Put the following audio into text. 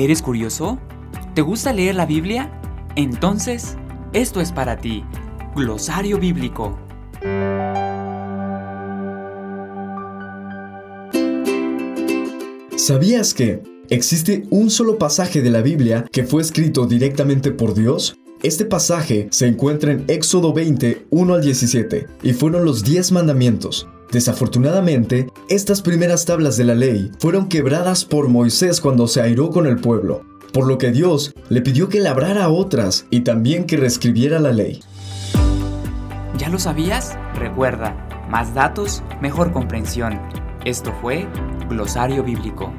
¿Eres curioso? ¿Te gusta leer la Biblia? Entonces, esto es para ti. Glosario Bíblico. ¿Sabías que existe un solo pasaje de la Biblia que fue escrito directamente por Dios? Este pasaje se encuentra en Éxodo 20, 1 al 17, y fueron los 10 mandamientos. Desafortunadamente, estas primeras tablas de la ley fueron quebradas por Moisés cuando se airó con el pueblo, por lo que Dios le pidió que labrara otras y también que reescribiera la ley. ¿Ya lo sabías? Recuerda, más datos, mejor comprensión. Esto fue Glosario Bíblico.